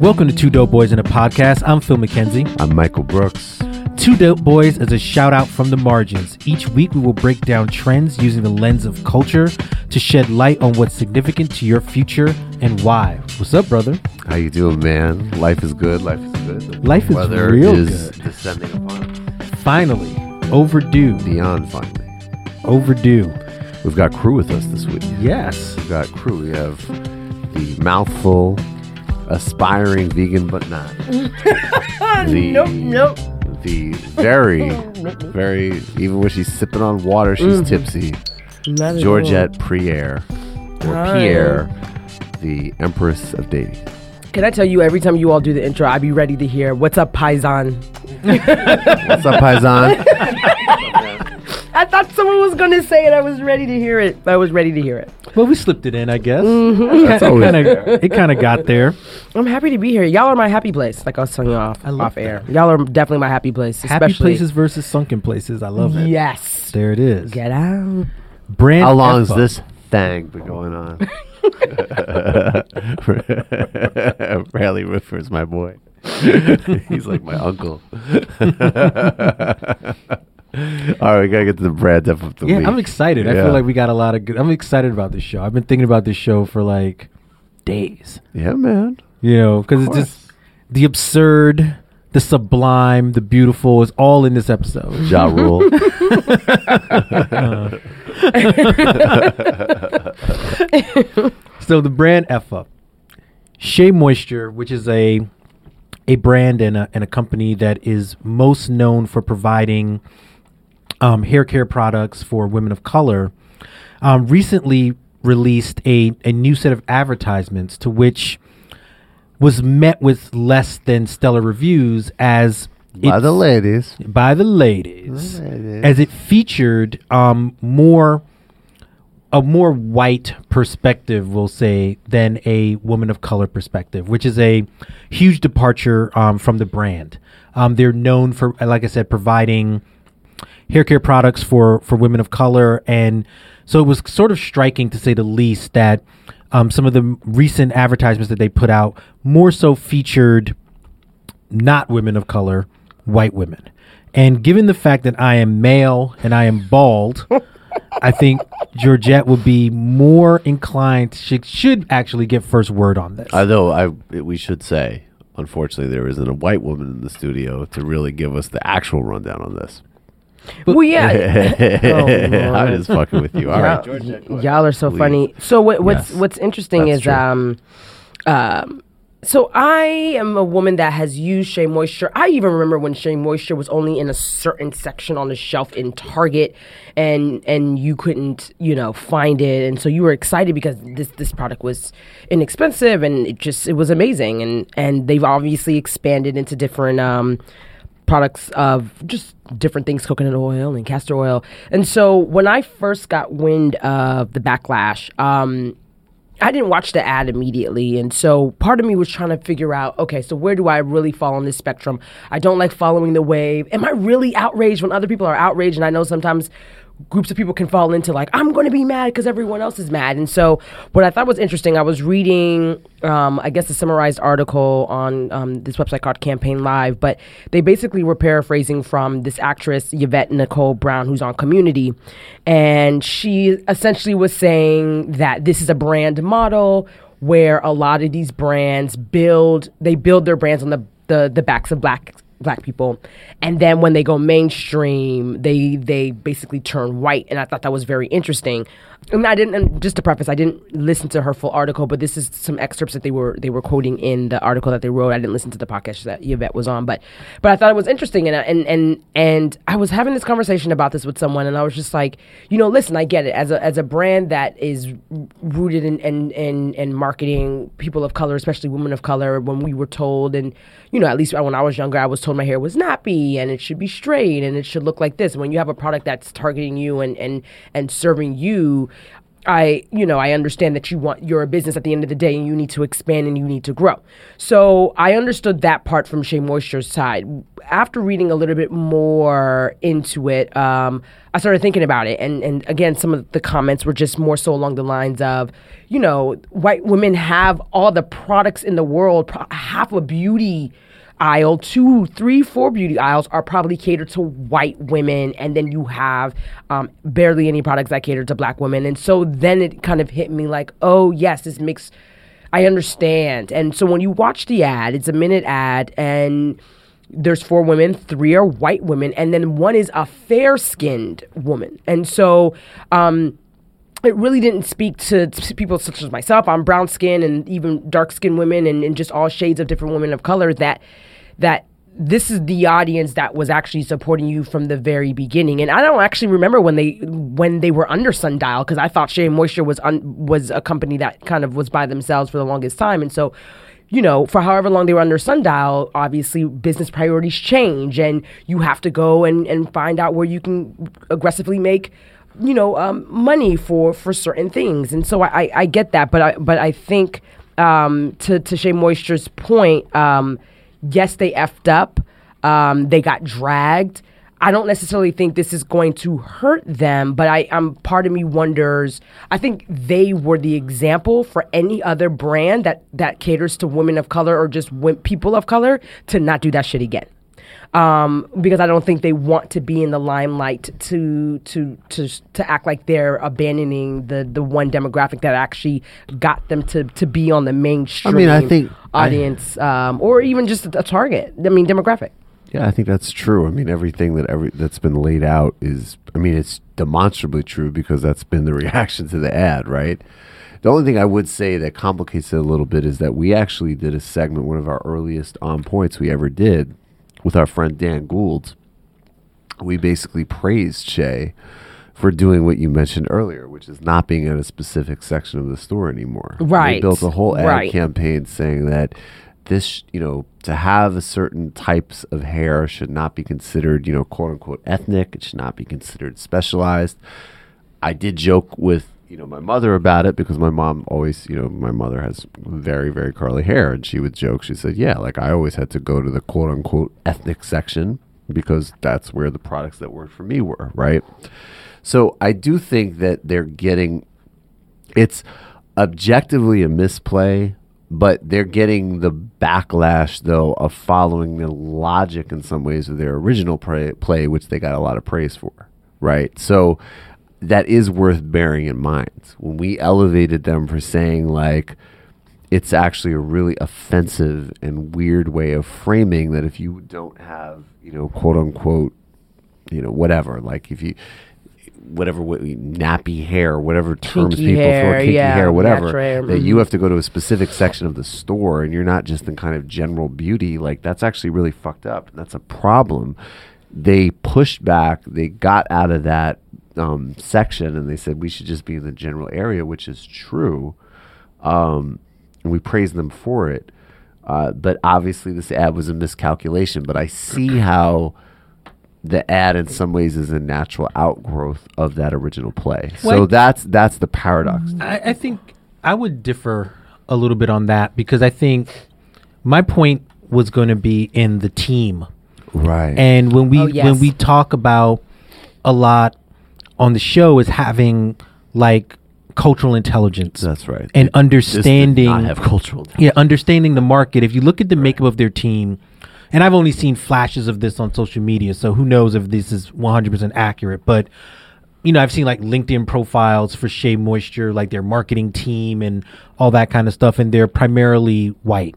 Welcome to Two Dope Boys in a Podcast. I'm Phil McKenzie. I'm Michael Brooks. Two Dope Boys is a shout out from the margins. Each week we will break down trends using the lens of culture to shed light on what's significant to your future and why. What's up, brother? How you doing, man? Life is good. Life is good. Life is weather real is good. descending upon us. Finally, overdue. Beyond finally. Overdue. We've got crew with us this week. Yes. We've got crew. We have the mouthful, aspiring vegan but not. the, Nope, nope. The very, very, even when she's sipping on water, she's Mm-hmm. tipsy. Not Georgette Pierre, or Hi. Pierre, the Empress of Dating. Can I tell you, every time you all do the intro, I be ready to hear, What's up, Paisan? What's up, Paisan? I thought someone was going to say it. I was ready to hear it. I was ready to hear it. Well, we slipped it in, I guess. Mm-hmm. That's always Kinda, it kind of got there. I'm happy to be here. Y'all are my happy place, like I was telling you off, I love off air. Y'all are definitely my happy place. Happy especially- places versus sunken places. I love it. Yes. There it is. Get out. Brand How long has F-up. this thing been going on? Bradley Whitford's my boy. He's like my uncle. All right, we gotta get to the Brad Def of the Yeah, week. I'm excited. I Yeah. feel like we got a lot of good. I'm excited about this show. I've been thinking about this show for like days. Yeah, man. You know, because it's just the absurd, the sublime, the beautiful is all in this episode. Ja Rule. So the brand F up, Shea Moisture, which is a a brand and a, and a company that is most known for providing um, hair care products for women of color, um, recently released a, a new set of advertisements to which was met with less than stellar reviews as By the ladies. by the ladies, Ladies. as it featured um, more a more white perspective, we'll say, than a woman of color perspective, which is a huge departure um, from the brand. Um, they're known for, like I said, providing hair care products for for women of color, and so it was sort of striking, to say the least, that um, some of the recent advertisements that they put out more so featured not women of color, white women. And given the fact that I am male and I am bald, I think Georgette would be more inclined. She should actually get first word on this. Although I, we should say, unfortunately, there isn't a white woman in the studio to really give us the actual rundown on this. Well, yeah. Oh, I'm just fucking with you. All right, y'all, Georgette, y- y'all are so Please. funny. So what, what's Yes, what's interesting is true. um um so I am a woman that has used Shea Moisture. I even remember when Shea Moisture was only in a certain section on the shelf in Target, and and you couldn't you know find it, and so you were excited because this this product was inexpensive and it just it was amazing, and and they've obviously expanded into different um products of just different things coconut oil and castor oil and so when i first got wind of the backlash um I didn't watch the ad immediately. And so part of me was trying to figure out okay, so where do I really fall on this spectrum? I don't like following the wave. Am I really outraged when other people are outraged? And I know sometimes groups of people can fall into like, I'm going to be mad because everyone else is mad. And so what I thought was interesting, I was reading, um, I guess, a summarized article on um, this website called Campaign Live, but they basically were paraphrasing from this actress, Yvette Nicole Brown, who's on Community. And she essentially was saying that this is a brand model where a lot of these brands build they build their brands on the the, the backs of black black people. And then when they go mainstream they they basically turn white. And i thought that was very interesting and i didn't just to preface i didn't listen to her full article but this is some excerpts that they were they were quoting in the article that they wrote. I didn't listen to the podcast that yvette was on but but i thought it was interesting and I- and and and i was having this conversation about this with someone and i was just like you know listen i get it. As a as a brand that is rooted in in in, in marketing people of color especially women of color when we were told and you know at least when i was younger i was told my hair was nappy and it should be straight and it should look like this. When you have a product that's targeting you and and and serving you I, you know, I understand that you want you're a business at the end of the day and you need to expand and you need to grow. So I understood that part from Shea Moisture's side. After reading a little bit more into it, um, I started thinking about it, and and again, some of the comments were just more so along the lines of, you know, white women have all the products in the world, pro- half a beauty aisle, two, three, four beauty aisles are probably catered to white women, and then you have um, barely any products that cater to black women. And so then it kind of hit me like, oh yes, this makes I understand. And so when you watch the ad, it's a minute ad, and there's four women, three are white women, and then one is a fair skinned woman. And so, um, it really didn't speak to, people such as myself. I'm brown skin and even dark skinned women and, and just all shades of different women of color that that this is the audience that was actually supporting you from the very beginning. And I don't actually remember when they when they were under Sundial because I thought Shea Moisture was un, was a company that kind of was by themselves for the longest time. And so, you know, for however long they were under Sundial, obviously business priorities change, and you have to go and and find out where you can aggressively make you know um, money for for certain things. And so I I, I get that, but I but I think um, to to Shea Moisture's point. Um, yes, they effed up. Um, they got dragged. I don't necessarily think this is going to hurt them, but I am part of me wonders. I think they were the example for any other brand that that caters to women of color or just people of color to not do that shit again um, because I don't think they want to be in the limelight to to to to act like they're abandoning the the one demographic that actually got them to to be on the mainstream. I mean, I think audience I, um, or even just a, a target. I mean, demographic. Yeah, I think that's true. I mean, everything that every that's been laid out is. I mean, it's demonstrably true because that's been the reaction to the ad, right? The only thing I would say that complicates it a little bit is that we actually did a segment, one of our earliest on points we ever did, with our friend Dan Gould, we basically praised Shea for doing what you mentioned earlier, which is not being in a specific section of the store anymore. Right. They built a whole ad right. campaign saying that this, you know, to have a certain types of hair should not be considered, you know, quote unquote ethnic. It should not be considered specialized. I did joke with you know my mother about it because my mom always you know my mother has very very curly hair and she would joke she said yeah like i always had to go to the quote unquote ethnic section because that's where the products that worked for me were right? So i do think that they're getting it's objectively a misplay but they're getting the backlash though of following the logic in some ways of their original play, play which they got a lot of praise for right? So that is worth bearing in mind. When we elevated them for saying like it's actually a really offensive and weird way of framing that if you don't have you know quote unquote you know whatever like if you whatever what, nappy hair whatever terms Kinky people hair, throw kinky yeah, hair whatever hair, that you mhm. have to go to a specific section of the store and you're not just in kind of general beauty like that's actually really fucked up. That's a problem. They pushed back. They got out of that um, section and they said we should just be in the general area which is true. Um, and we praise them for it. Uh, but obviously this ad was a miscalculation but i see how the ad in some ways is a natural outgrowth of that original play. So I- that's that's the paradox. I, I think I would differ a little bit on that because I think my point was going to be in the team. right. And when we Oh, yes. when we talk about a lot on the show is having like cultural intelligence. That's right. And It- understanding not have cultural yeah understanding the market. If you look at the makeup of their team and i've only seen flashes of this on social media so who knows if this is 100% accurate but you know i've seen like linkedin profiles for shea moisture like their marketing team and all that kind of stuff and they're primarily white.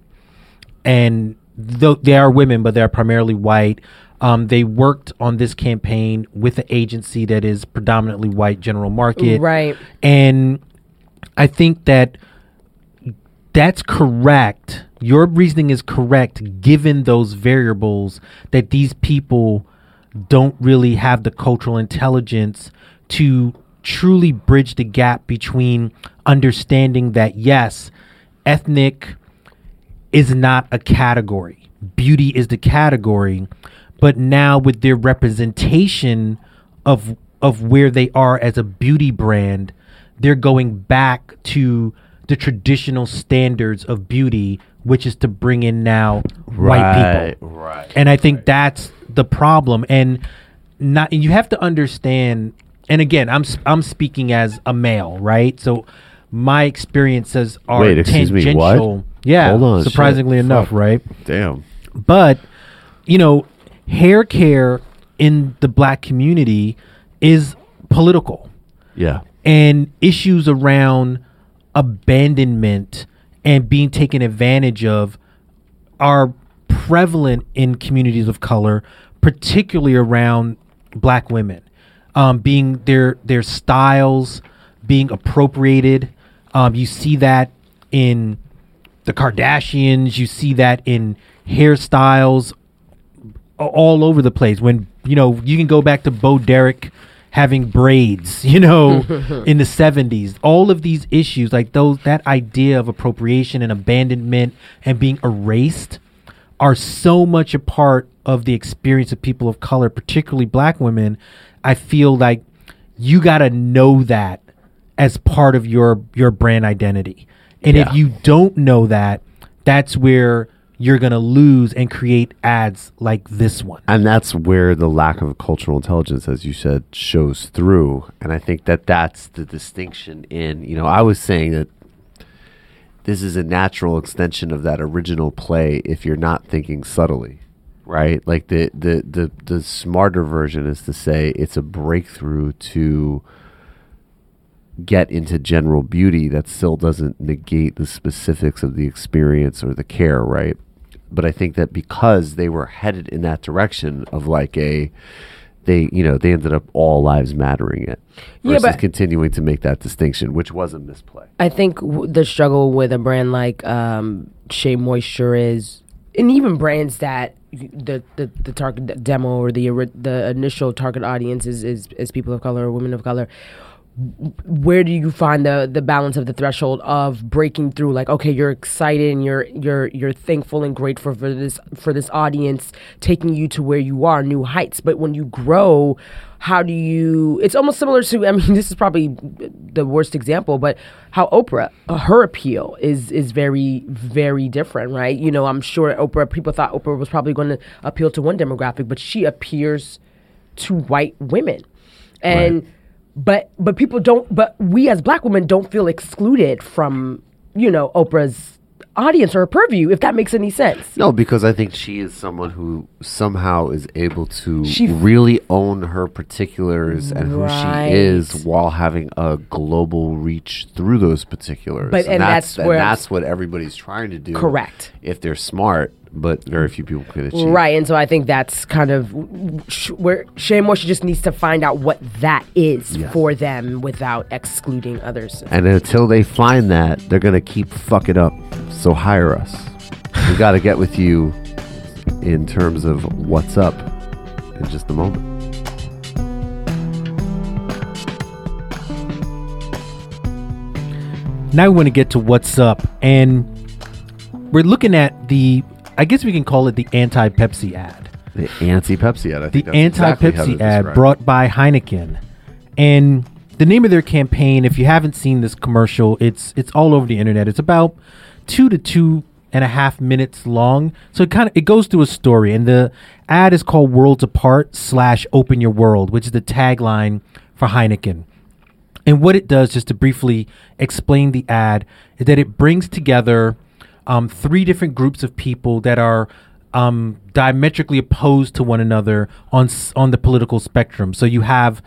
And though they are women, but they are primarily white. Um, they worked on this campaign with an agency that is predominantly white general market, Right. And I think that that's correct. Your reasoning is correct, given those variables that these people don't really have the cultural intelligence to truly bridge the gap between understanding that yes, ethnic is not a category. Beauty is the category, but now with their representation of of where they are as a beauty brand, they're going back to the traditional standards of beauty, which is to bring in now white people. Right. And I think that's the problem. And not you have to understand. And again, I'm s- I'm speaking as a male, right? So my experiences are Wait, excuse me, tangential. what? Yeah, Hold on, surprisingly shit, enough, fuck. right? Damn. But you know, hair care in the black community is political Yeah. and issues around abandonment and being taken advantage of are prevalent in communities of color, particularly around black women. Um, being their their styles being appropriated. Um, you see that in the Kardashians. You see that in hairstyles all over the place. When you know you can go back to Bo Derek having braids, you know, in the seventies. All of these issues, like those, that idea of appropriation and abandonment and being erased, are so much a part of the experience of people of color, particularly Black women. I feel like you got to know that as part of your your brand identity. And Yeah. if you don't know that, that's where you're going to lose and create ads like this one. and that's where the lack of cultural intelligence as you said shows through and i think that that's the distinction in you know i was saying that this is a natural extension of that original play if you're not thinking subtly right like the the the, the smarter version is to say it's a breakthrough to get into general beauty that still doesn't negate the specifics of the experience or the care, right? But I think that because they were headed in that direction of like a they you know they ended up all lives mattering it Yeah, versus but- continuing to make that distinction which was a misplay I think w- the struggle with a brand like um, Shea Moisture is, and even brands that the the, the target demo or the the initial target audience is, is is people of color or women of color. Where do you find the the balance of the threshold of breaking through? Like, okay, you're excited and you're you're you're thankful and grateful for this for this audience taking you to where you are, new heights. But when you grow, how do you? It's almost similar to. I mean, this is probably the worst example, but how Oprah, uh, her appeal is is very very different, right? You know, I'm sure Oprah. People thought Oprah was probably going to appeal to one demographic, but she appears to white women, and but but people don't. But we as black women don't feel excluded from you know Oprah's audience or her purview, if that makes any sense. no because i think she is someone who somehow is able to She- really own her particulars and who she is while having a global reach through those particulars But- and that's and where- that's what everybody's trying to do Correct. if they're smart, but very few people can achieve. Right, and so I think that's kind of sh- where Shea Moisture just needs to find out what that is Yes. for them without excluding others. And until they find that, they're gonna keep fucking up. So hire us. We got to get with you in terms of what's up in just a moment. Now we want to get to what's up, and we're looking at the, I guess we can call it the anti Pepsi ad. The anti-Pepsi ad. I The think that's anti exactly Pepsi ad brought by Heineken. And the name of their campaign, if you haven't seen this commercial, it's it's all over the internet. It's about two to two and a half minutes long. So it kind of it goes through a story. And the ad is called Worlds Apart slash Open Your World, which is the tagline for Heineken. And what it does, just to briefly explain the ad, is that it brings together um, three different groups of people that are um, diametrically opposed to one another on on the political spectrum. So you have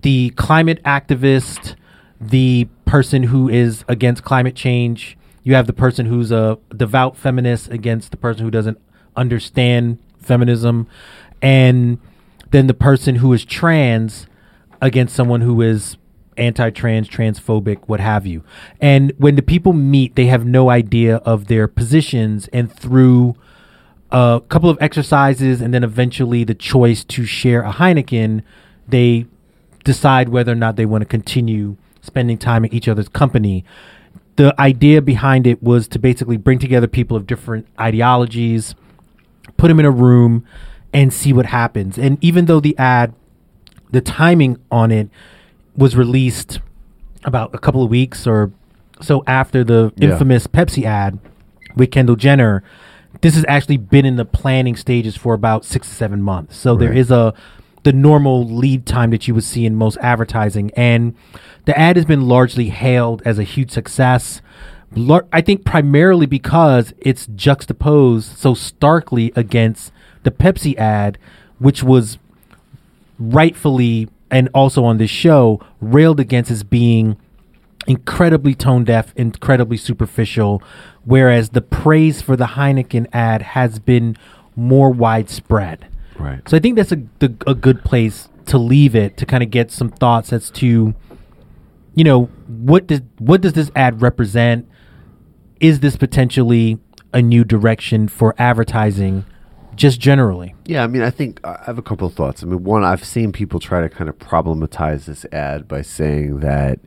the climate activist, the person who is against climate change. You have the person who's a devout feminist against the person who doesn't understand feminism, and then the person who is trans against someone who is anti-trans, transphobic, what have you. And when the people meet, they have no idea of their positions, and through a couple of exercises and then eventually the choice to share a Heineken, they decide whether or not they want to continue spending time in each other's company. The idea behind it was to basically bring together people of different ideologies, put them in a room, and see what happens. And even though the ad, the timing on it was released about a couple of weeks or so after the Yeah. infamous Pepsi ad with Kendall Jenner. This has actually been in the planning stages for about six to seven months. So there Right. is a the normal lead time that you would see in most advertising, and the ad has been largely hailed as a huge success. Lar- I think primarily because it's juxtaposed so starkly against the Pepsi ad, which was rightfully and also on this show railed against as being incredibly tone deaf, incredibly superficial, whereas the praise for the Heineken ad has been more widespread. Right. So I think that's a the, a good place to leave it to kind of get some thoughts as to, you know, what does what does this ad represent? Is this potentially a new direction for advertising, just generally? Yeah, I mean, I think uh, I have a couple of thoughts. I mean, one, I've seen people try to kind of problematize this ad by saying that,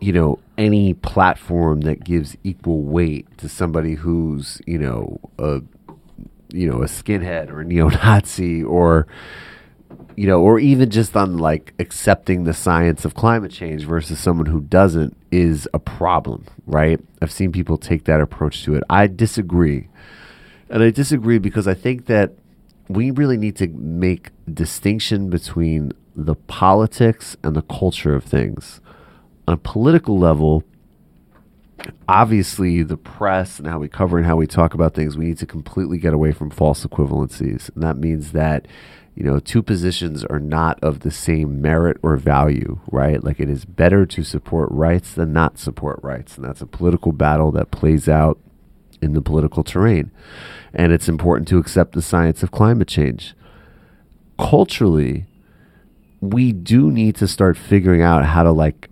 you know, any platform that gives equal weight to somebody who's, you know, a, you know, a skinhead or a neo-Nazi or, you know, or even just on like accepting the science of climate change versus someone who doesn't is a problem, right? I've seen people take that approach to it. I disagree. And I disagree because I think that we really need to make distinction between the politics and the culture of things. On a political level, obviously the press and how we cover and how we talk about things, we need to completely get away from false equivalencies. And that means that, you know, two positions are not of the same merit or value, right? Like it is better to support rights than not support rights. And that's a political battle that plays out in the political terrain. And it's important to accept the science of climate change. Culturally, we do need to start figuring out how to like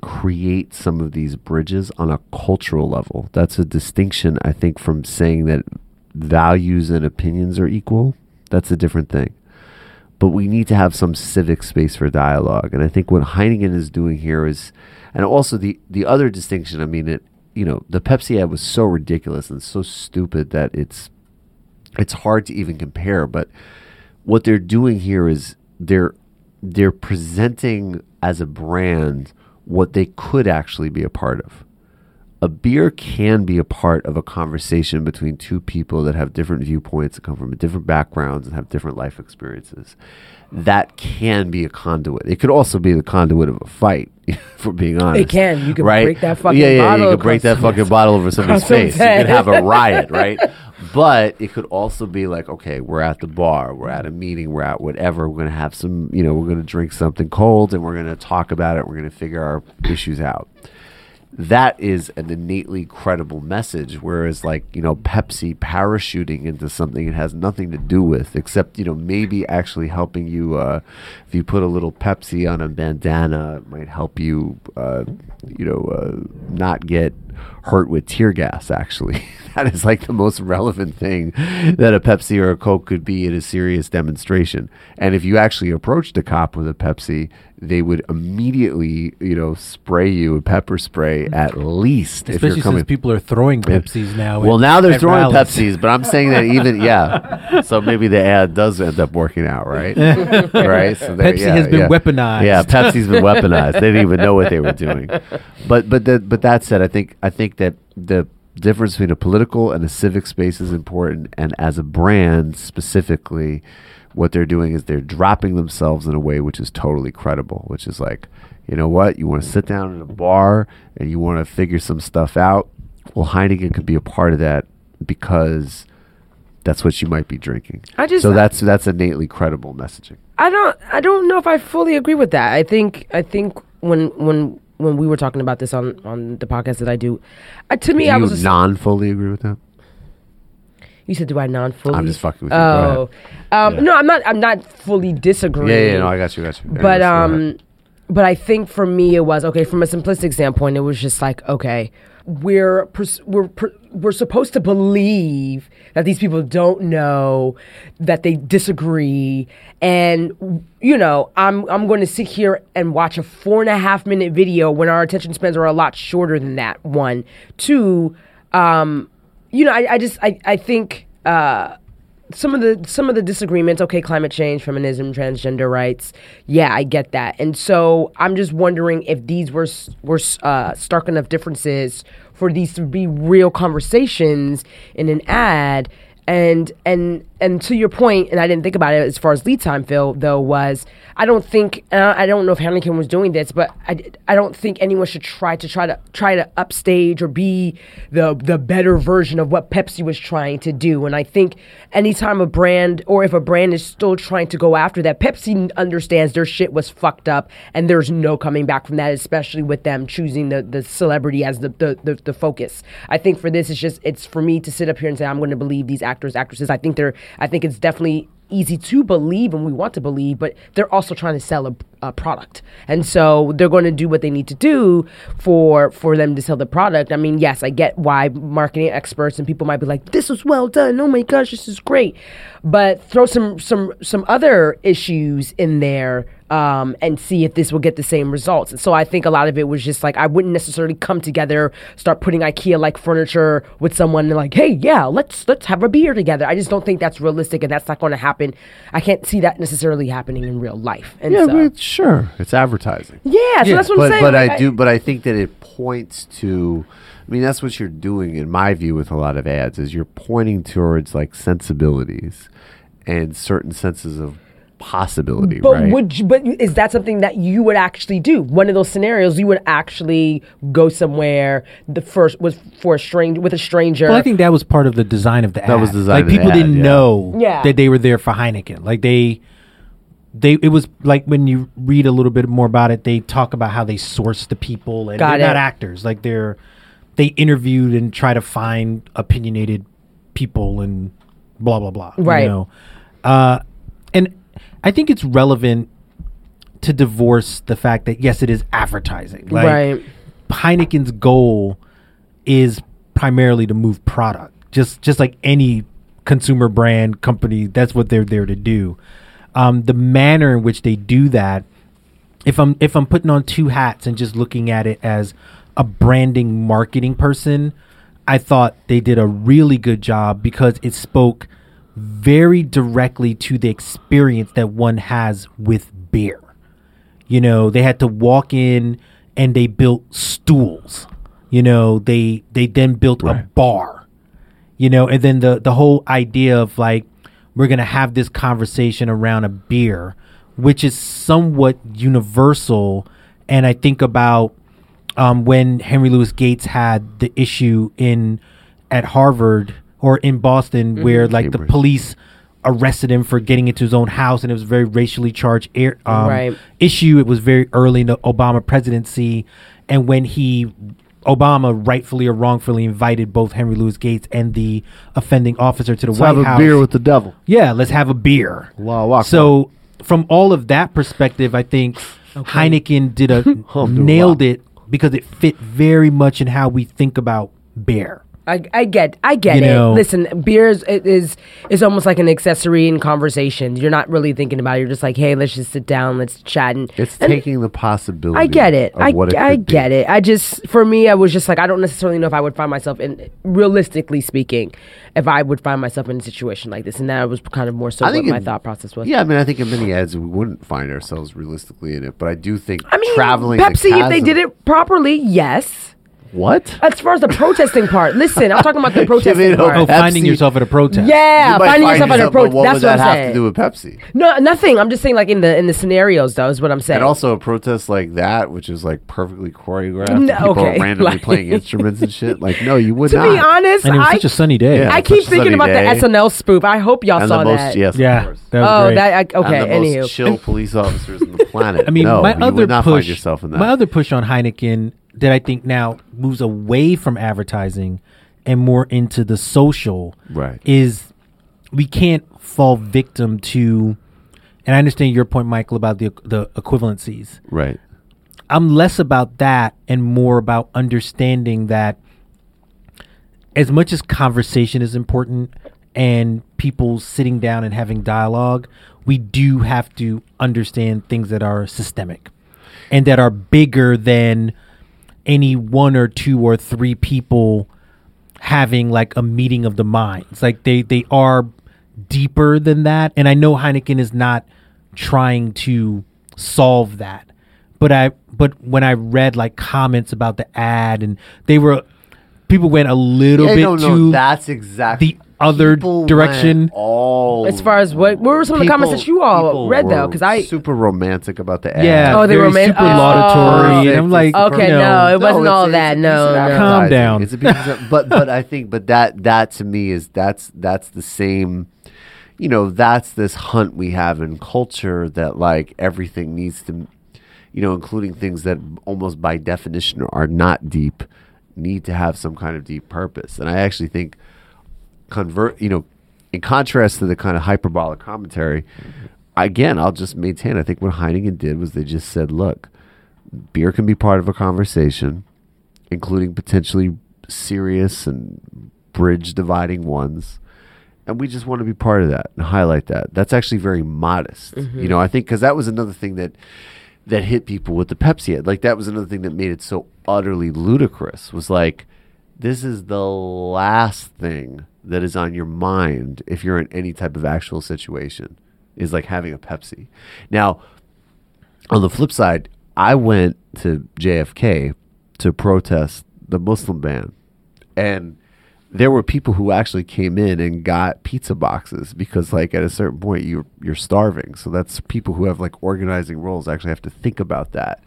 create some of these bridges on a cultural level. That's a distinction, I think, from saying that values and opinions are equal. That's a different thing. But we need to have some civic space for dialogue. And I think what Heineken is doing here is, and also the, the other distinction, I mean, it, you know, the Pepsi ad was so ridiculous and so stupid that it's, it's hard to even compare. But what they're doing here is they're, they're presenting as a brand what they could actually be a part of. A beer can be a part of a conversation between two people that have different viewpoints, that come from different backgrounds, and have different life experiences. That can be a conduit. It could also be the conduit of a fight, for being honest. It can. You could right? break that fucking bottle. yeah, yeah, bottle You could break that fucking bottle over somebody's face. You can have a riot, right? But it could also be like, okay, we're at the bar, we're at a meeting, we're at whatever. We're gonna have some, you know, we're gonna drink something cold, and we're gonna talk about it. We're gonna figure our issues out. That is an innately credible message. Whereas, like you know, Pepsi parachuting into something it has nothing to do with, except you know maybe actually helping you. Uh, if you put a little Pepsi on a bandana, it might help you. Uh, you know, uh, not get hurt with tear gas. Actually, that is like the most relevant thing that a Pepsi or a Coke could be in a serious demonstration. And if you actually approached a cop with a Pepsi, they would immediately, you know, spray you with pepper spray at least if Especially you're coming. since people are throwing Pepsis now. well, now they're throwing rallies. Pepsis, but I'm saying that even yeah. So maybe the ad does end up working out, right? right. So Pepsi yeah, has been yeah. weaponized. Yeah, Pepsi's been weaponized. They didn't even know what they were doing. But but that but that said, I think I think that the difference between a political and a civic space is important. And as a brand specifically, what they're doing is they're dropping themselves in a way which is totally credible, which is like, you know what, you want to sit down in a bar and you want to figure some stuff out. Well, Heineken could be a part of that because that's what you might be drinking. I just- so that's that's innately credible messaging. I don't I don't know if I fully agree with that. I think I think when when when we were talking about this on on the podcast that I do, uh, to me Do I was just, non fully agree with that? you said do I non fully? I'm just fucking with you. Oh, um, no, I'm not. I'm not fully disagreeing. Yeah, yeah, no, I got you, I got you. but Anyways, um but i think for me it was okay from a simplistic standpoint it was just like okay we're we're we're supposed to believe that these people don't know that they disagree. And you know i'm i'm going to sit here and watch a four and a half minute video when our attention spans are a lot shorter than that one. Two um you know i, I just I, I think uh some of the some of the disagreements. Okay, climate change, feminism, transgender rights. Yeah, I get that. And so I'm just wondering if these were were uh, stark enough differences for these to be real conversations in an ad. And and and to your point, and I didn't think about it as far as lead time, Phil, though, was I don't think uh, I don't know if Heineken was doing this, but I, I don't think anyone should try to try to try to upstage or be the the better version of what Pepsi was trying to do. And I think anytime a brand or if a brand is still trying to go after that, Pepsi understands their shit was fucked up and there's no coming back from that, especially with them choosing the, the celebrity as the, the, the, the focus. I think for this, it's just it's for me to sit up here and say I'm going to believe these actors, actresses. I think they're I think it's definitely easy to believe and we want to believe, but they're also trying to sell a, a product, and so they're going to do what they need to do for for them to sell the product. I mean, yes, I get why marketing experts and people might be like, "This was well done. Oh my gosh, this is great," but throw some some some other issues in there um, and see if this will get the same results. And so I think a lot of it was just like I wouldn't necessarily come together, start putting IKEA like furniture with someone and like, hey, yeah, let's let's have a beer together. I just don't think that's realistic and that's not going to happen. I can't see that necessarily happening in real life. And Yeah, so, but sure, it's advertising. yeah, so Yeah, that's what I'm saying. but Like, I do but I think that it points to I mean that's what you're doing in my view with a lot of ads is you're pointing towards like sensibilities and certain senses of possibility, But right? would you, but is that something that you would actually do? One of those scenarios, you would actually go somewhere. The first was for a stranger with a stranger. Well, I think that was part of the design of the ad. That was the design Like of the people ad, didn't yeah. know Yeah. that they were there for Heineken. Like they, they it was like when you read a little bit more about it, they talk about how they source the people and Got they're not actors. Like they're they interviewed and try to find opinionated people and blah blah blah. you Right. know? Uh, and I think it's relevant to divorce the fact that yes, it is advertising. Like, right. Heineken's goal is primarily to move product. Just just like any consumer brand company, that's what they're there to do. Um, the manner in which they do that, if I'm if I'm putting on two hats and just looking at it as a branding marketing person, I thought they did a really good job because it spoke very directly to the experience that one has with beer. You know, they had to walk in and they built stools. You know, they they then built a bar. You know, and then the the whole idea of like we're going to have this conversation around a beer, which is somewhat universal and I think about um, when Henry Louis Gates had the issue in at Harvard or in Boston where like the police arrested him for getting into his own house and it was a very racially charged air, um, Right. issue. It was very early in the Obama presidency, and when he Obama rightfully or wrongfully invited both Henry Louis Gates and the offending officer to the Let's White have a beer with the devil. yeah, let's have a beer. Allahu Akbar. So from all of that perspective, I think Heineken did a nailed it because it fit very much in how we think about beer. I, I get I get You it. know- Listen, beer is, is is almost like an accessory in conversation. You're not really thinking about it. You're just like, hey, let's just sit down, let's chat. And, It's and taking the possibility. I get it. I, it I could be. get it. I just for me, I was just like, I don't necessarily know if I would find myself in realistically speaking, if I would find myself in a situation like this, and that was kind of more so I what my in- thought process was. Yeah, I mean, I think in many ads we wouldn't find ourselves realistically in it, but I do think I mean, traveling. the Pepsi, if they did it properly, yes. What? As far as the protesting part, listen, I'm talking about the protesting part. Oh, Pepsi- finding yourself at a protest. Yeah, You might finding find yourself at a yourself, protest. but What That's would what that I'm have saying. to do with Pepsi? No, nothing. I'm just saying, like in the in the scenarios, though, is what I'm saying. And also a protest like that, which is like perfectly choreographed, No, people okay, are randomly like- playing instruments and shit. Like, no, you would to not. be honest, And it was I, such a sunny day. Yeah. I keep such a thinking sunny about day. the SNL spoof. I hope y'all and saw the most, that. yes, Yeah, course. that was oh, great. that I, okay. and the Anywho, most chill police officers on the planet. I mean, no, my you other would not push, find yourself in that. my other push on Heineken that I think now moves away from advertising and more into the social Right. is we can't fall victim to. And I understand your point, Michael, about the the equivalencies. right. I'm less about that and more about understanding that as much as conversation is important and people sitting down and having dialogue, we do have to understand things that are systemic and that are bigger than any one or two or three people having like a meeting of the minds. Like they they are deeper than that, and I know Heineken is not trying to solve that. But I but when I read like comments about the ad and they were people went a little Yeah, bit no, no, too that's exactly the other People direction. went All As far as what, what were some of the comments that you all read though? Because I super romantic about the ad. yeah, Oh, they very were ma- super oh. laudatory. And I'm like, Okay, you know, no, it wasn't it's- all it's that. a No, piece no. Calm down. It's a piece of, but but I think but that that to me is that's that's the same. You know, that's this hunt we have in culture that like everything needs to, you know, including things that almost by definition are not deep, need to have some kind of deep purpose. And I actually think convert, you know, in contrast to the kind of hyperbolic commentary, again, I'll just maintain. I think what Heineken did was they just said, look, beer can be part of a conversation, including potentially serious and bridge dividing ones. And we just want to be part of that and highlight that. That's actually very modest. You mm-hmm. know, I think because that was another thing that that hit people with the Pepsi ad. Like that was another thing that made it so utterly ludicrous. Was like, this is the last thing that is on your mind if you're in any type of actual situation. Is like having a Pepsi. Now, on the flip side, I went to JFK to protest the Muslim ban, and there were people who actually came in and got pizza boxes because, like, at a certain point, you're you're starving. So that's people who have like organizing roles actually have to think about that,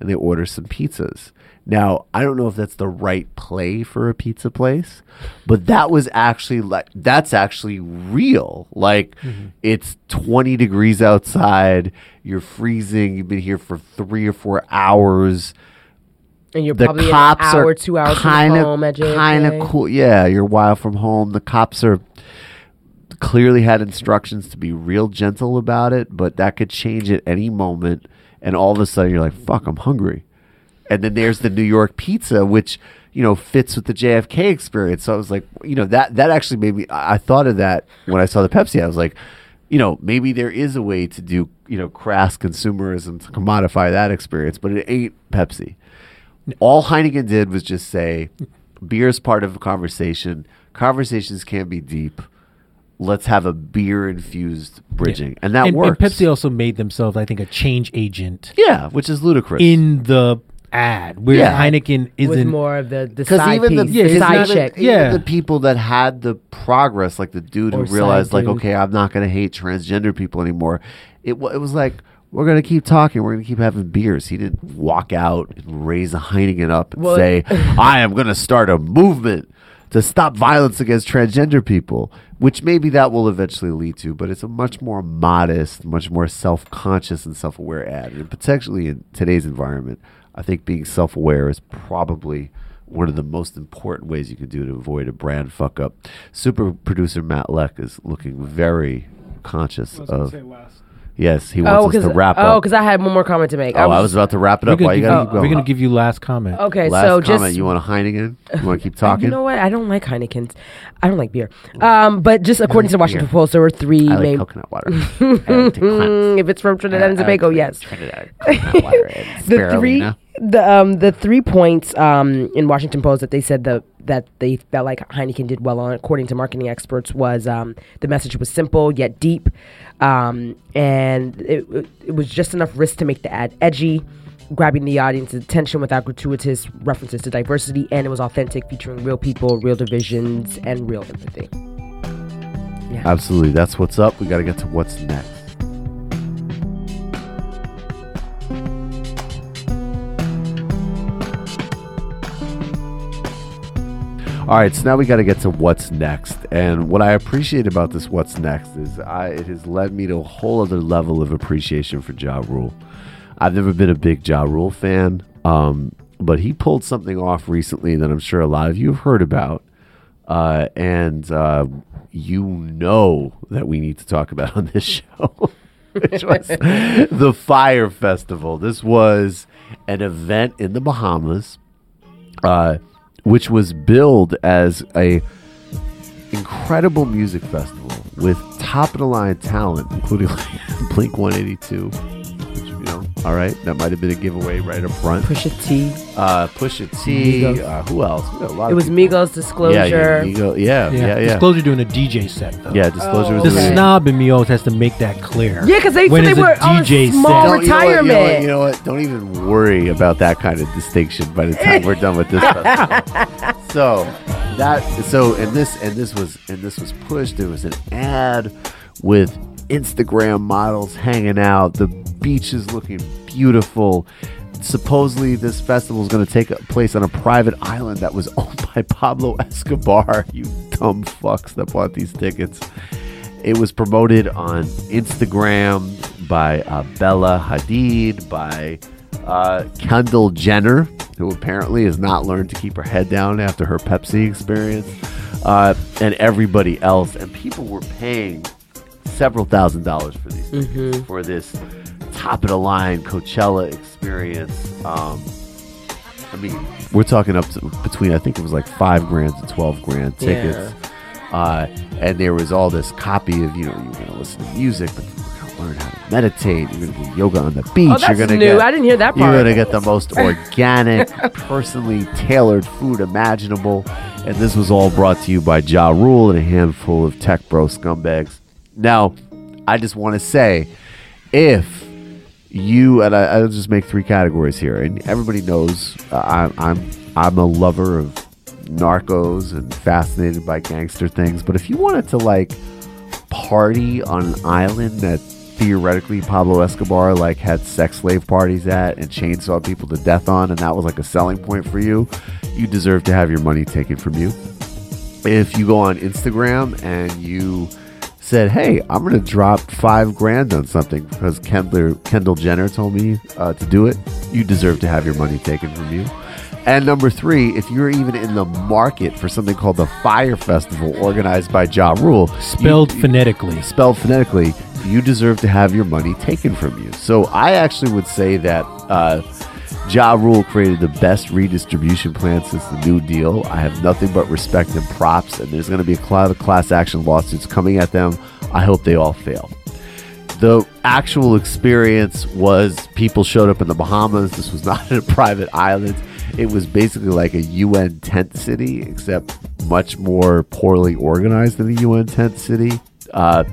and they order some pizzas. Now, I don't know if that's the right play for a pizza place, but that was actually like that's actually real. Like mm-hmm. it's 20 degrees outside, you're freezing, you've been here for 3 or 4 hours. and you're The probably cops an hour, are two hours kind from home kind of cool. Yeah, you're a while from home. The cops are clearly had instructions to be real gentle about it, but that could change at any moment. And all of a sudden, you're like, "Fuck, I'm hungry." And then there's the New York pizza, which you know fits with the JFK experience. So I was like, you know, that that actually made me. I thought of that when I saw the Pepsi. I was like, you know, maybe there is a way to do you know crass consumerism to commodify that experience, but it ain't Pepsi. All Heineken did was just say, beer is part of a conversation. Conversations can be deep. Let's have a beer infused bridging, and that and, works. and Pepsi also made themselves, I think, a change agent yeah, which is ludicrous. in the ad, where Yeah. Heineken isn't. more of the, the Because side even the, piece, yeah, the it's side not- check. even Yeah. the people that had the progress, like the dude Or who realized, like, dude. okay, I'm not going to hate transgender people anymore. It it was like we're going to keep talking. We're going to keep having beers. He didn't walk out and raise a Heineken up and Well- say, I am going to start a movement to stop violence against transgender people, which maybe that will eventually lead to. But it's a much more modest, much more self conscious and self aware ad, and potentially in today's environment. I think being self aware is probably one of the most important ways you can do to avoid a brand fuck up. Super producer Matt Leck is looking very conscious of. Yes, he Oh, wants us to wrap up. oh, up. because I had one more comment to make. oh, I was about to wrap it up. Why gonna, you gotta you- keep going? we're gonna give you last comment. okay. Last so comment. just you want a Heineken? You want to keep talking? You know what? I don't like Heineken's. I don't like beer. Um, but just according to the Washington beer. Post, there were three I like main. coconut water. Like to cleanse. If it's from Trinidad and Tobago, to yes. Trinidad coconut water the spirulina. three the um the three points um in Washington Post that they said the that they felt like Heineken did well on, according to marketing experts, was um the message was simple yet deep, um and it it was just enough risk to make the ad edgy. Grabbing the audience's attention without gratuitous references to diversity, and it was authentic, featuring real people, real divisions, and real empathy. Yeah. Absolutely. That's what's up. We got to get to what's next. All right, so now we got to get to what's next. And what I appreciate about this what's next is I, it has led me to a whole other level of appreciation for Ja Rule. I've never been a big Ja Rule fan, um, but he pulled something off recently that I'm sure a lot of you have heard about. Uh, and uh, you know that we need to talk about on this show, which was the Fyre Festival. This was an event in the Bahamas, uh, which was billed as a incredible music festival with top of the line talent, including Blink 182, which you know All right, that might have been a giveaway right up front. Pusha T. Uh, Pusha T. Migos. Uh, who else? We got a lot It of was people. Migos Disclosure. Yeah, yeah, Migo- yeah, yeah, yeah. Disclosure doing a DJ set though. Yeah, disclosure Oh, was The okay. doing- snob in me always has to make that clear. Yeah, 'cause they when said it's they a were on a DJ small set. Don't- you know what, you know what, retirement. You know what? Don't even worry about that kind of distinction by the time we're done with this. festival. so that so and this and this was and this was pushed. There was an ad with Instagram models hanging out. The beach is looking beautiful. Supposedly, this festival is going to take place on a private island that was owned by Pablo Escobar. You dumb fucks that bought these tickets. It was promoted on Instagram by uh, Bella Hadid, by uh, Kendall Jenner, who apparently has not learned to keep her head down after her Pepsi experience, uh, and everybody else. And people were paying several thousand dollars for these tickets, for this top of the line Coachella experience. Um, I mean, we're talking up to between I think it was like five grand to twelve grand tickets. Uh, and there was all this copy of you know you're gonna listen to music, but you're gonna learn how to meditate. You're gonna do yoga on the beach. Oh, that's you're gonna new. get I didn't hear that you're gonna get the most organic, personally tailored food imaginable. And this was all brought to you by Ja Rule and a handful of tech bro scumbags. Now, I just want to say, if you and I, I'll just make three categories here, and everybody knows uh, I'm I'm a lover of narcos and fascinated by gangster things. But if you wanted to like party on an island that theoretically Pablo Escobar like had sex slave parties at and chainsaw people to death on, and that was like a selling point for you, you deserve to have your money taken from you. If you go on Instagram and you said, "Hey, I'm going to drop five grand on something because Kendall Kendall Jenner told me uh, to do it," you deserve to have your money taken from you. And number three, if you're even in the market for something called the Fyre Festival organized by Ja Rule, Spelled you- phonetically. spelled phonetically, you deserve to have your money taken from you. So I actually would say that uh, Ja Rule created the best redistribution plan since the New Deal. I have nothing but respect and props, and there's going to be a lot of class action lawsuits coming at them. I hope they all fail. The actual experience was people showed up in the Bahamas. This was not in a private island. It was basically like a UN tent city, except much more poorly organized than a UN tent city. Uh,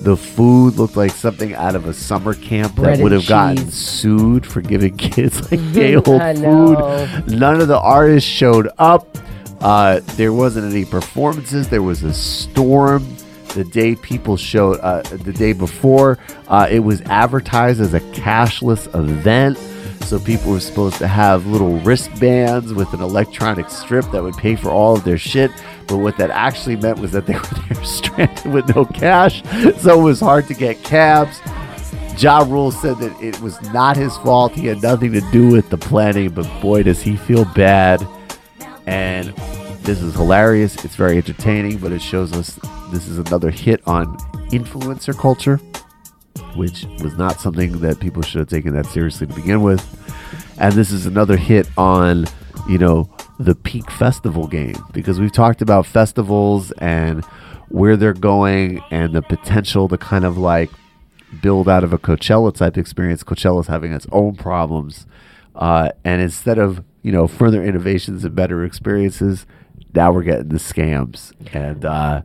the food looked like something out of a summer camp Bread that would have gotten sued for giving kids like day old food. None of the artists showed up. Uh, there wasn't any performances. There was a storm the day people showed. Uh, the day before, uh, it was advertised as a cashless event. So people were supposed to have little wristbands with an electronic strip that would pay for all of their shit. But what that actually meant was that they were there stranded with no cash. So it was hard to get cabs. Ja Rule said that it was not his fault. He had nothing to do with the planning, but boy, does he feel bad. And this is hilarious. It's very entertaining, but it shows us this is another hit on influencer culture, which was not something that people should have taken that seriously to begin with. And this is another hit on, you know, the peak festival game because we've talked about festivals and where they're going and the potential to kind of like build out of a Coachella type experience. Coachella's having its own problems. Uh, and instead of, you know, further innovations and better experiences, now we're getting the scams. And uh,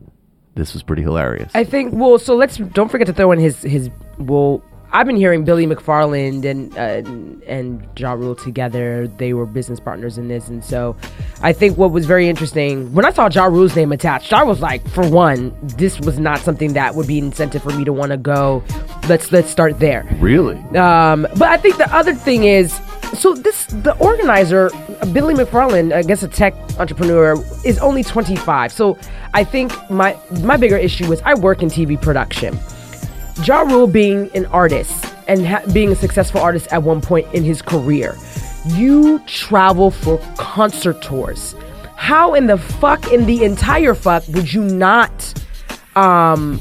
this was pretty hilarious. I think well, so let's don't forget to throw in his his well. I've been hearing Billy McFarland and uh, and Ja Rule together. They were business partners in this, and so I think what was very interesting when I saw Ja Rule's name attached, I was like, for one, this was not something that would be an incentive for me to want to go. Let's let's start there. really? Um, but I think the other thing is, so this the organizer, Billy McFarland, I guess a tech entrepreneur, is only 25. So I think my my bigger issue is I work in TV production. Ja Rule being an artist and ha- being a successful artist at one point in his career, you travel for concert tours. How in the fuck, in the entire fuck, would you not um,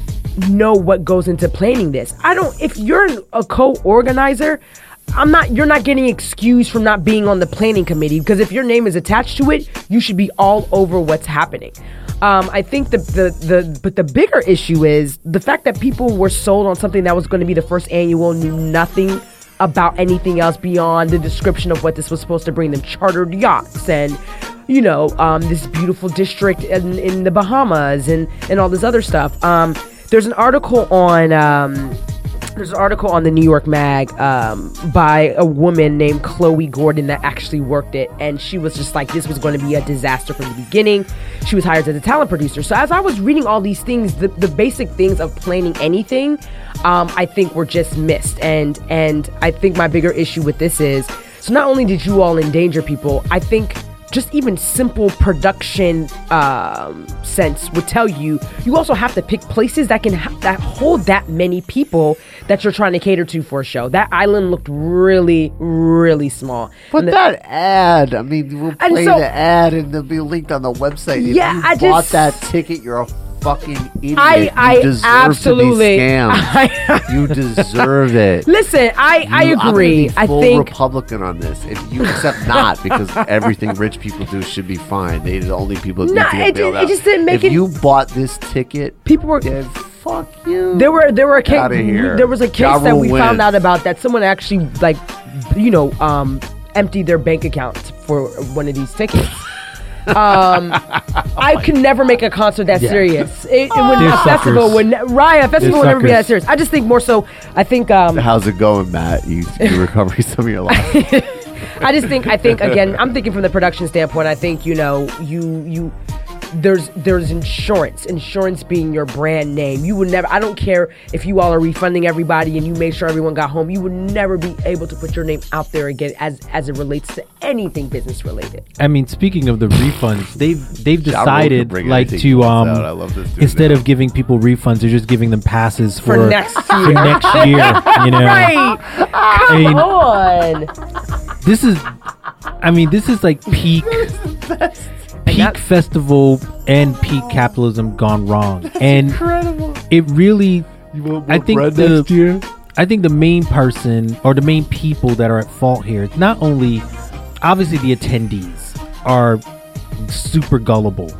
know what goes into planning this? I don't. If you're a co-organizer, I'm not. You're not getting excused from not being on the planning committee because if your name is attached to it, you should be all over what's happening. Um, I think the, the the but the bigger issue is the fact that people were sold on something that was going to be the first annual, knew nothing about anything else beyond the description of what this was supposed to bring them chartered yachts and you know um, this beautiful district in, in the Bahamas and and all this other stuff. Um, there's an article on. There's an article on the New York Mag um, by a woman named Chloe Gordon that actually worked it, and she was just like, this was going to be a disaster from the beginning. She was hired as a talent producer. So as I was reading all these things, the, the basic things of planning anything, um, I think were just missed. And and I think my bigger issue with this is, so not only did you all endanger people, I think just even simple production um, sense would tell you you also have to pick places that can ha- that hold that many people that you're trying to cater to for a show. That island looked really, really small. But the- that ad, I mean, we'll play so- the ad and it'll be linked on the website. If Yeah, you I bought just- that ticket, you're a fucking idiot. I- you deserve absolutely- to be scammed. I- you deserve it. listen, I I You- I'm gonna agree. I full think Republican on this. If you accept not, because everything rich people do should be fine. They the only people that No, need it it just didn't make if it- you bought this ticket, people were then fuck you. There were there were a case here. there was a case Ja that we found out about that someone actually like you know um emptied their bank account for one of these tickets. Um, I can never make a concert that Yeah. serious. It, it would, a festival would ne- Raya a festival would never be that serious. I just think more so. I think um, How's it going, Matt? You you recovering some of your life? I just think I think again I'm thinking from the production standpoint. I think you know you you there's there's insurance insurance being your brand name. You would never. I don't care if you all are refunding everybody and you made sure everyone got home. You would never be able to put your name out there again as as it relates to anything business related. I mean, speaking of the refunds, they've they've Ja Rule can decided bring like to um. I love this instead now. of giving people refunds, they're just giving them passes for, For next for year. next year. You know, Right? I Come mean, on. this is, I mean, this is like peak peak that- festival and peak capitalism gone wrong, and it really. I think the I think the main person or the main people that are at fault here, it's not only obviously the attendees are super gullible,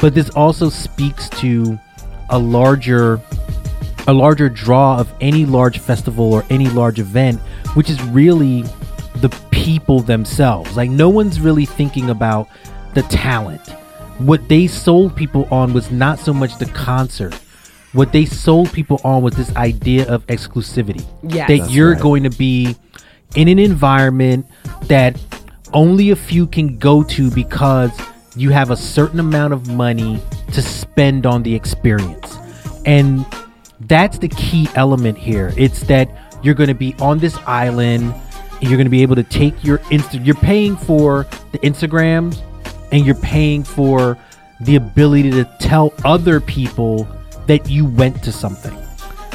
but this also speaks to a larger a larger draw of any large festival or any large event, which is really the people themselves. Like no one's really thinking about the talent. What they sold people on was not so much the concert. What they sold people on was this idea of exclusivity. Yes. that That's you're right. going to be in an environment that only a few can go to because you have a certain amount of money to spend on the experience. And that's the key element here. It's that you're going to be on this island and you're going to be able to take your insta you're paying for the Instagrams and you're paying for the ability to tell other people that you went to something.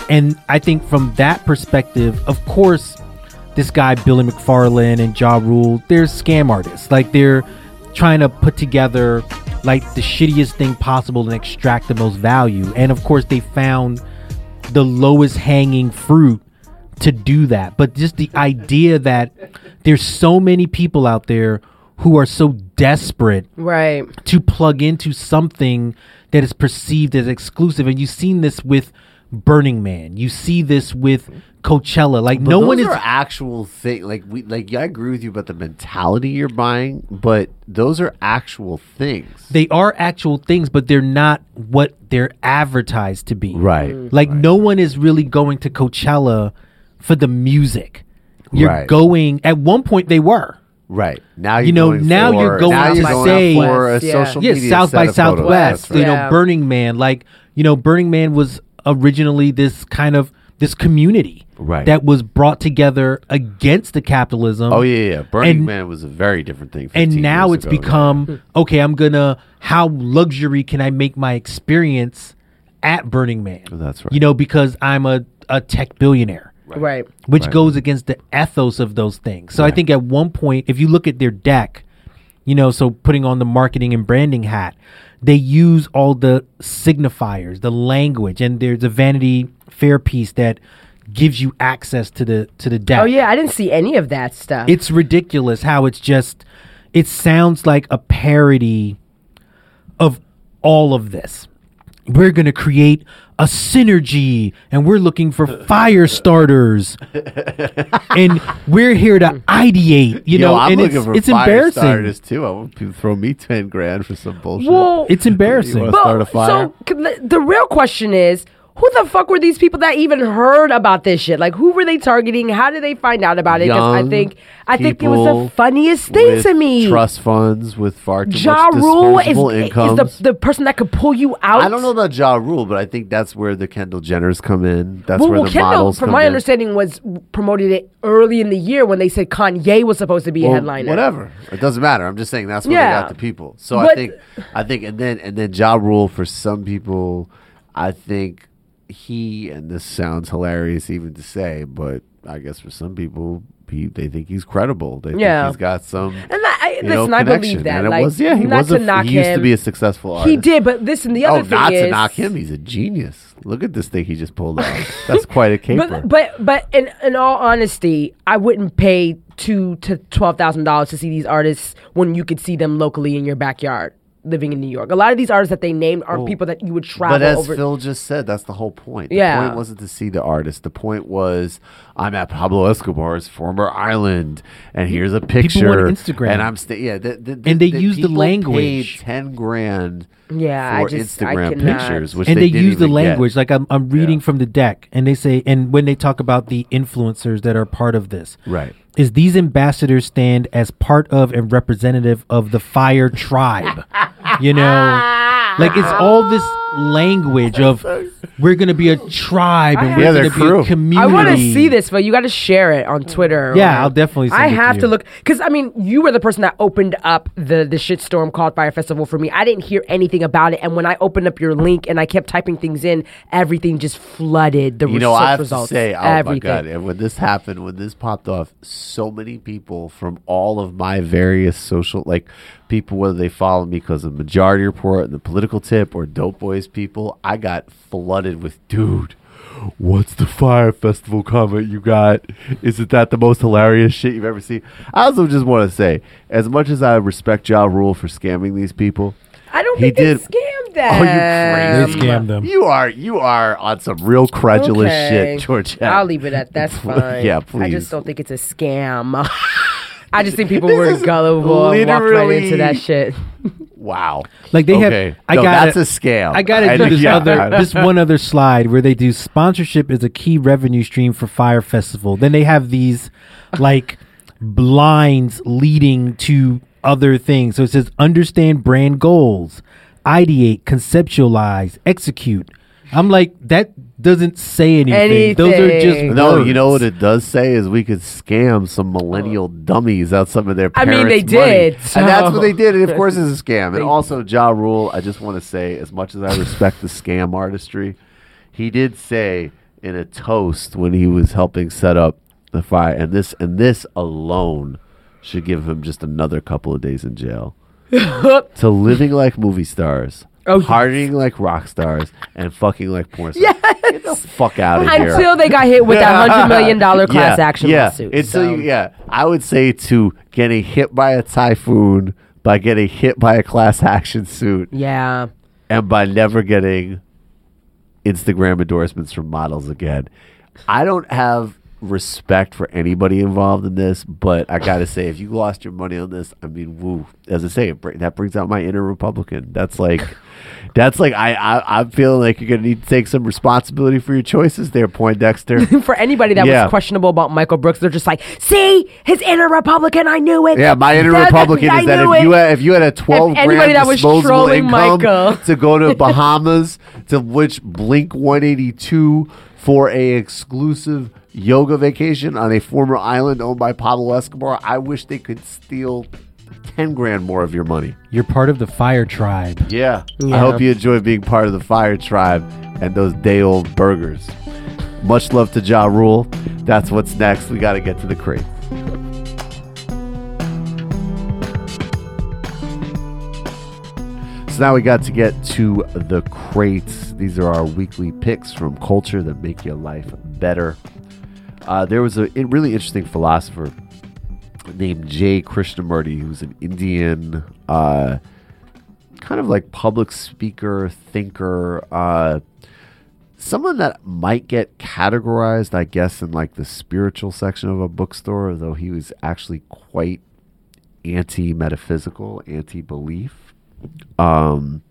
And I think from that perspective, of course, this guy Billy McFarland and Ja Rule, they're scam artists. Like they're trying to put together like the shittiest thing possible and extract the most value. And of course, they found the lowest hanging fruit to do that. But just the idea that there's so many people out there who are so desperate Right. to plug into something that is perceived as exclusive. And you've seen this with Burning Man. You see this with Coachella. Like But no those one is actual thing. Like we, like I agree with you about the mentality you're buying, but those are actual things. they are actual things, but they're not what they're advertised to be. right. Mm. Like no one is really going to Coachella for the music. You're Right. going at one point they were. Right. Now you're know, going now for, you're going now to you're going say- for a Yeah. social Yeah, media South by. Southwest, That's you know, Yeah. Burning Man. Like, you know, Burning Man was originally this kind of this community Right. that was brought together against the capitalism. Oh yeah, yeah. Burning And- Man was a very different thing. and now years it's ago, yeah. become okay. I'm gonna how luxury can I make my experience at Burning Man? That's right. You know, because I'm a a tech billionaire Right. which Right. goes against the ethos of those things. So I think at one point, if you look at their deck, you know, so putting on the marketing and branding hat, they use all the signifiers, the language, and there's a Vanity Fair piece that gives you access to the to the deck. Oh yeah, I didn't see any of that stuff. It's ridiculous how it's just it sounds like a parody of all of this. we're going to create a synergy and we're looking for fire starters and we're here to ideate you Yo, know I'm and looking it's, for it's fire embarrassing starters too. I want people to throw me ten grand for some bullshit. Well, it's embarrassing You start a fire? So the, the real question is, who the fuck were these people that even heard about this shit? Like, who were they targeting? How did they find out about it? Because I think I think it was the funniest thing to me. Trust funds with far too Ja much Rule is, disposable is incomes. the, the person that could pull you out. I don't know about Ja Rule, but I think that's where the Kendall Jenners come in. That's Well, where well, the Kendall, models from my in. understanding, was promoted it early in the year when they said Kanye was supposed to be a Well, headliner. Whatever. It doesn't matter. I'm just saying that's where Yeah. they got the people. So I think I think and then and then Ja Rule for some people, I think he and this sounds hilarious even to say, but I guess for some people he they think he's credible. They Yeah. think he's got some And I, I, you know, I believe that. And it like, was yeah, he not was to a, knock he used to be a successful artist. He did, but listen, the oh, other Oh, thing not is to knock him. He's a genius. Look at this thing he just pulled off. That's quite a caper. But but but in in all honesty, I wouldn't pay two to twelve thousand dollars to see these artists when you could see them locally in your backyard, living in New York. A lot of these artists that they named are oh, people that you would travel But as over. Phil just said, that's the whole point. The Yeah. point wasn't to see the artist. The point was, I'm at Pablo Escobar's former island, and here's a picture. want Instagram. and I'm sta- yeah. The, the, And they the use the language. Paid Ten grand. Yeah, I for just- I Instagram cannot. pictures, which and they, they, use the even get. language like I'm, I'm reading Yeah. from the deck and they say and when they talk about the influencers that are part of this Right. is these ambassadors stand as part of and representative of the fire tribe you know like it's all this language of we're gonna be a tribe and Yeah, we're gonna be crew. a community I want to see this, but you got to share it on Twitter. Yeah, or- I'll definitely send I it to have to you. look because I mean, you were the person that opened up the the shitstorm called Fyre Festival for me. I didn't hear anything about it, and when I opened up your link and I kept typing things in, everything just flooded the You know, search I have results. to say, oh everything. my god! And when this happened, when this popped off, so many people from all of my various social, like people, whether they follow me because of Majority Report and the Political Tip or Dope Boys people, I got flooded with, dude. What's the Fyre Festival comment you got? Isn't that the most hilarious shit you've ever seen? I also just want to say, as much as I respect Ja Rule for scamming these people, I don't He think did- they scammed them. Oh, you crazy! They scammed them. You are you are on some real credulous Okay. shit, George. I'll leave it at that. that's fine. yeah, please. I just don't think it's a scam. I just think people This were is gullible and walked right into that shit. Wow. Like they okay. have, I no, got that's a scam. I gotta do this yeah. other, this one other slide where they do sponsorship is a key revenue stream for Fyre Festival. Then they have these like blinds leading to other things. So it says understand brand goals, ideate, conceptualize, execute. I'm like that doesn't say anything. Those are just No, words. you know what it does say is we could scam some millennial oh. dummies out some of their I mean, they money. did, and that's what they did. And of course, it's a scam. And also, Ja Rule, I just want to say, as much as I respect the scam artistry, he did say in a toast when he was helping set up the fire, and this and this alone should give him just another couple of days in jail. to living like movie stars. Oh, yes. partying like rock stars and fucking like porn stars. Get the fuck out of here. Until they got hit with that hundred million dollar class yeah, action yeah. lawsuit. Until so. you, yeah, I would say to getting hit by a typhoon, by getting hit by a class action suit, yeah. and by never getting Instagram endorsements from models again. I don't have respect for anybody involved in this, but I gotta say, if you lost your money on this, I mean, woo. As I say, it br- that brings out my inner Republican. That's like, that's like I, I I'm feeling like you're gonna need to take some responsibility for your choices there, Poindexter. For anybody that Yeah. was questionable about Michael Brooks, they're just like, "See, his inner Republican. I knew it." Yeah, my inner Republican I is that knew if you it. had if you had a twelve anybody grand that was disposable trolling income Michael. to go to Bahamas, to which Blink One Eighty Two for a exclusive yoga vacation on a former island owned by Pablo Escobar, I wish they could steal ten grand more of your money. You're part of the Fire Tribe. Yeah, I hope you enjoy being part of the Fire Tribe and those day old burgers. Much love to Ja Rule. That's what's next. We got to get to the crate. So now we got to get to the crates. These are our weekly picks from culture that make your life better. Uh, there was a really interesting philosopher named Jay Krishnamurti, who's an Indian uh, kind of like public speaker, thinker, uh, someone that might get categorized, I guess, in like the spiritual section of a bookstore, though he was actually quite anti metaphysical, anti belief. Um,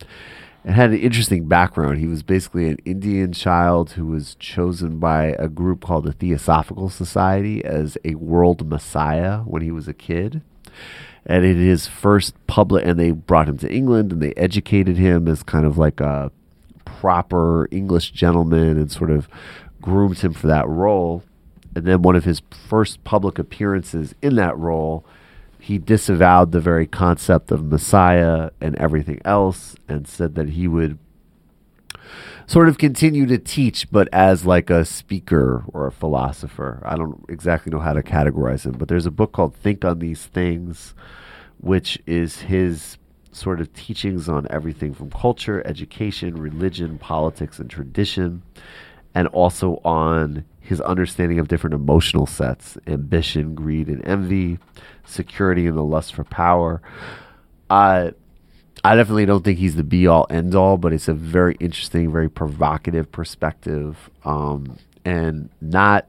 and had an interesting background. He was basically an Indian child who was chosen by a group called the Theosophical Society as a world messiah when he was a kid. And in his first public, and they brought him to England and they educated him as kind of like a proper English gentleman and sort of groomed him for that role. And then one of his first public appearances in that role, he disavowed the very concept of Messiah and everything else and said that he would sort of continue to teach, but as like a speaker or a philosopher. I don't exactly know how to categorize him, but there's a book called Think on These Things, which is his sort of teachings on everything from culture, education, religion, politics, and tradition, and also on his understanding of different emotional sets ambition, greed, and envy, security, and the lust for power. I, I definitely don't think he's the be all end all, but it's a very interesting, very provocative perspective, um, and not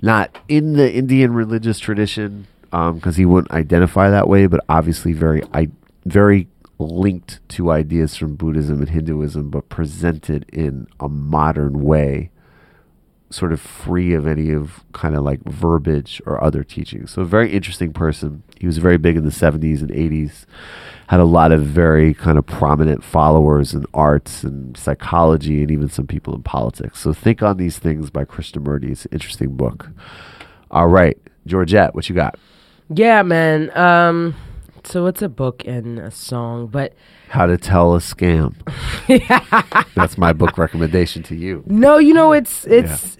not in the Indian religious tradition because um, he wouldn't identify that way, but obviously very I, very linked to ideas from Buddhism and Hinduism, but presented in a modern way, sort of free of any of kind of like verbiage or other teachings. So, a very interesting person. He was very big in the 70s and 80s, had a lot of very kind of prominent followers in arts and psychology and even some people in politics. So, Think on These Things by Krishnamurti. It's an interesting book. All right, Georgette, what you got? Yeah, man. Um, so it's a book and a song, but How to Tell a Scam. That's my book recommendation to you. no, you know, it's it's.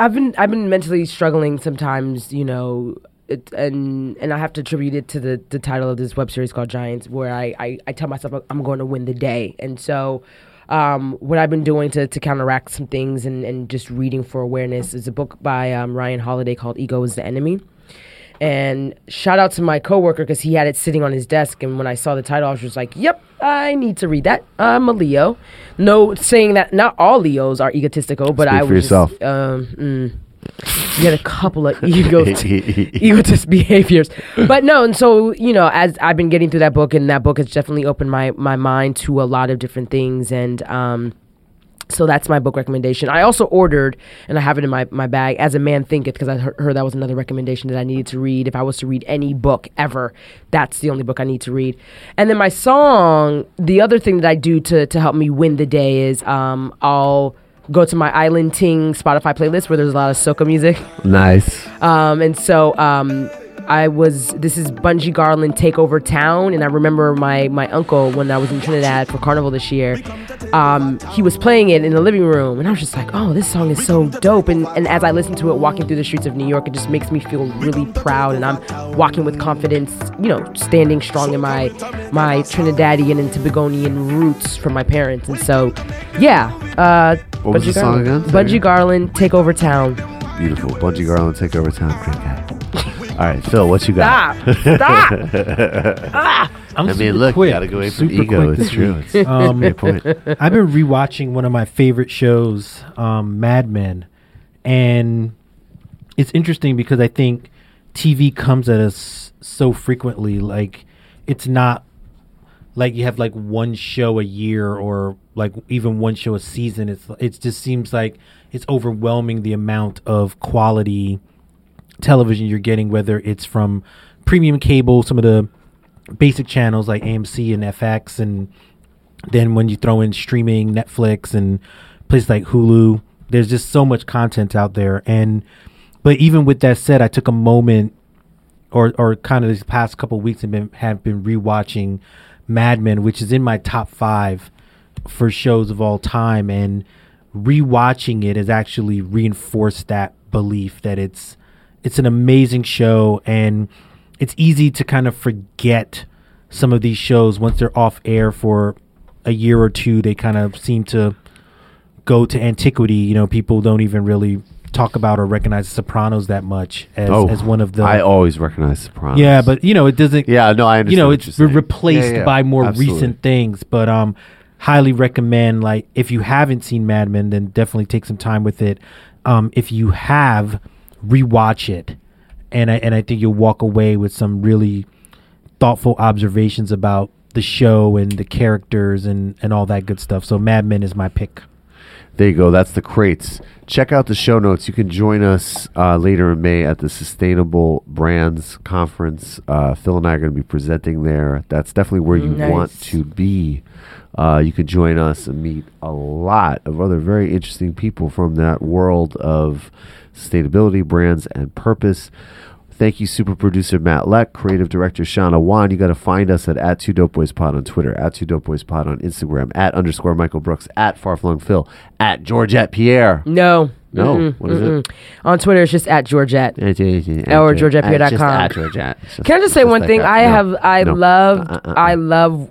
I've been I've been mentally struggling sometimes, you know, it, and and I have to attribute it to the the title of this web series called Giants, where I I, I tell myself I'm going to win the day, and so. Um, what I've been doing to, to counteract some things and, and just reading for awareness is a book by um, Ryan Holiday called Ego is the Enemy. And shout out to my coworker because he had it sitting on his desk. And when I saw the title, I was just like, "Yep, I need to read that." I'm a Leo. No, saying that not all Leos are egotistical, but Speak I for was yourself. Just, um, mm, you had a couple of ego egotist behaviors, but no. And so you know, as I've been getting through that book, and that book has definitely opened my my mind to a lot of different things, and um. So that's my book recommendation. I also ordered, and I have it in my, my bag, As a Man Thinketh, because I heard, that was another recommendation that I needed to read. If I was to read any book ever, that's the only book I need to read. And then my song, the other thing that I do to, to help me win the day is um, I'll go to my Island Ting Spotify playlist where there's a lot of soca music. Nice. Um, and so um, I was this is Bunji Garlin Take Over Town, and I remember my my uncle when I was in Trinidad for Carnival this year. Um, he was playing it in the living room, and I was just like, "Oh, this song is so dope!" And and as I listen to it, walking through the streets of New York, it just makes me feel really proud, and I'm walking with confidence, you know, standing strong in my my Trinidadian and Tobagonian roots from my parents, and so, yeah. Uh, What was Bunji the song Garlin. again? Say Bunji Garlin, Take Over Town. Beautiful. Bunji Garlin, take over town. Great guy. All right, Phil, what you got? Stop! Stop! I'm I super mean, look, quick. gotta go away from super ego. quick It's this true. week. It's Um, great point. I've been rewatching one of my favorite shows, um, Mad Men, and it's interesting because I think TV comes at us so frequently. Like, it's not like you have like one show a year or like even one show a season. It's it just seems like it's overwhelming the amount of quality television you're getting, whether it's from premium cable, some of the basic channels like AMC and FX, and then when you throw in streaming, Netflix, and places like Hulu, there's just so much content out there. And but even with that said, I took a moment, or or kind of these past couple weeks, and been have been rewatching Mad Men, which is in my top five for shows of all time, and rewatching it has actually reinforced that belief that it's it's an amazing show and it's easy to kind of forget some of these shows once they're off air for a year or two they kind of seem to go to antiquity you know people don't even really talk about or recognize Sopranos that much as, as one of the. Oh, I always recognize Sopranos. yeah, but you know it doesn't. yeah, no, I understand. you know it's re- replaced Yeah, yeah, by more absolutely. recent things. But um, highly recommend like if you haven't seen Mad Men, then definitely take some time with it. Um, if you have, rewatch it, and I and I think you'll walk away with some really thoughtful observations about the show and the characters and and all that good stuff. So Mad Men is my pick. There you go. That's the crates. Check out the show notes. You can join us uh, later in May at the Sustainable Brands Conference. Uh, Phil and I are going to be presenting there. That's definitely where you Nice. want to be. Uh, you can join us and meet a lot of other very interesting people from that world of sustainability, brands, and purpose. Thank you, super producer Matt Leck, creative director Shauna Wan. You got to find us at, at Two Dope Boys Pod on Twitter, at Two Dope Boys Pod on Instagram, at underscore Michael Brooks, at Farflung Phil, at Georgette Pierre. No. No, Mm-mm, what is it? mm-mm. On Twitter, it's just at Georgette. Or georgettepierre.com. At Georgette. Can I just say just one thing? I No, have, I no. love, Uh, uh, uh, I uh. love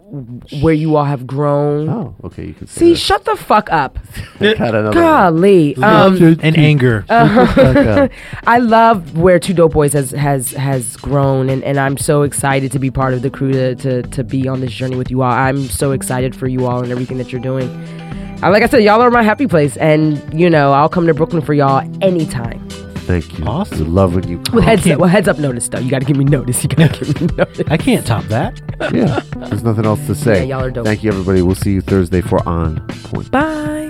where you all have grown. Oh, okay. You can say See, that. shut the fuck up. Got another one. Golly. Um, and anger. Okay. I love where Two Dope Boys has has has grown, and, and I'm so excited to be part of the crew to, to to be on this journey with you all. I'm so excited for you all and everything that you're doing. Like I said, y'all are my happy place, and you know I'll come to Brooklyn for y'all anytime. Thank you. Awesome. We love when you With come. heads up, well, heads up notice though. You got to give me notice. You got to give me notice. I can't top that. yeah. There's nothing else to say. Yeah, y'all are dope. Thank you, everybody. We'll see you Thursday for On Point. Bye.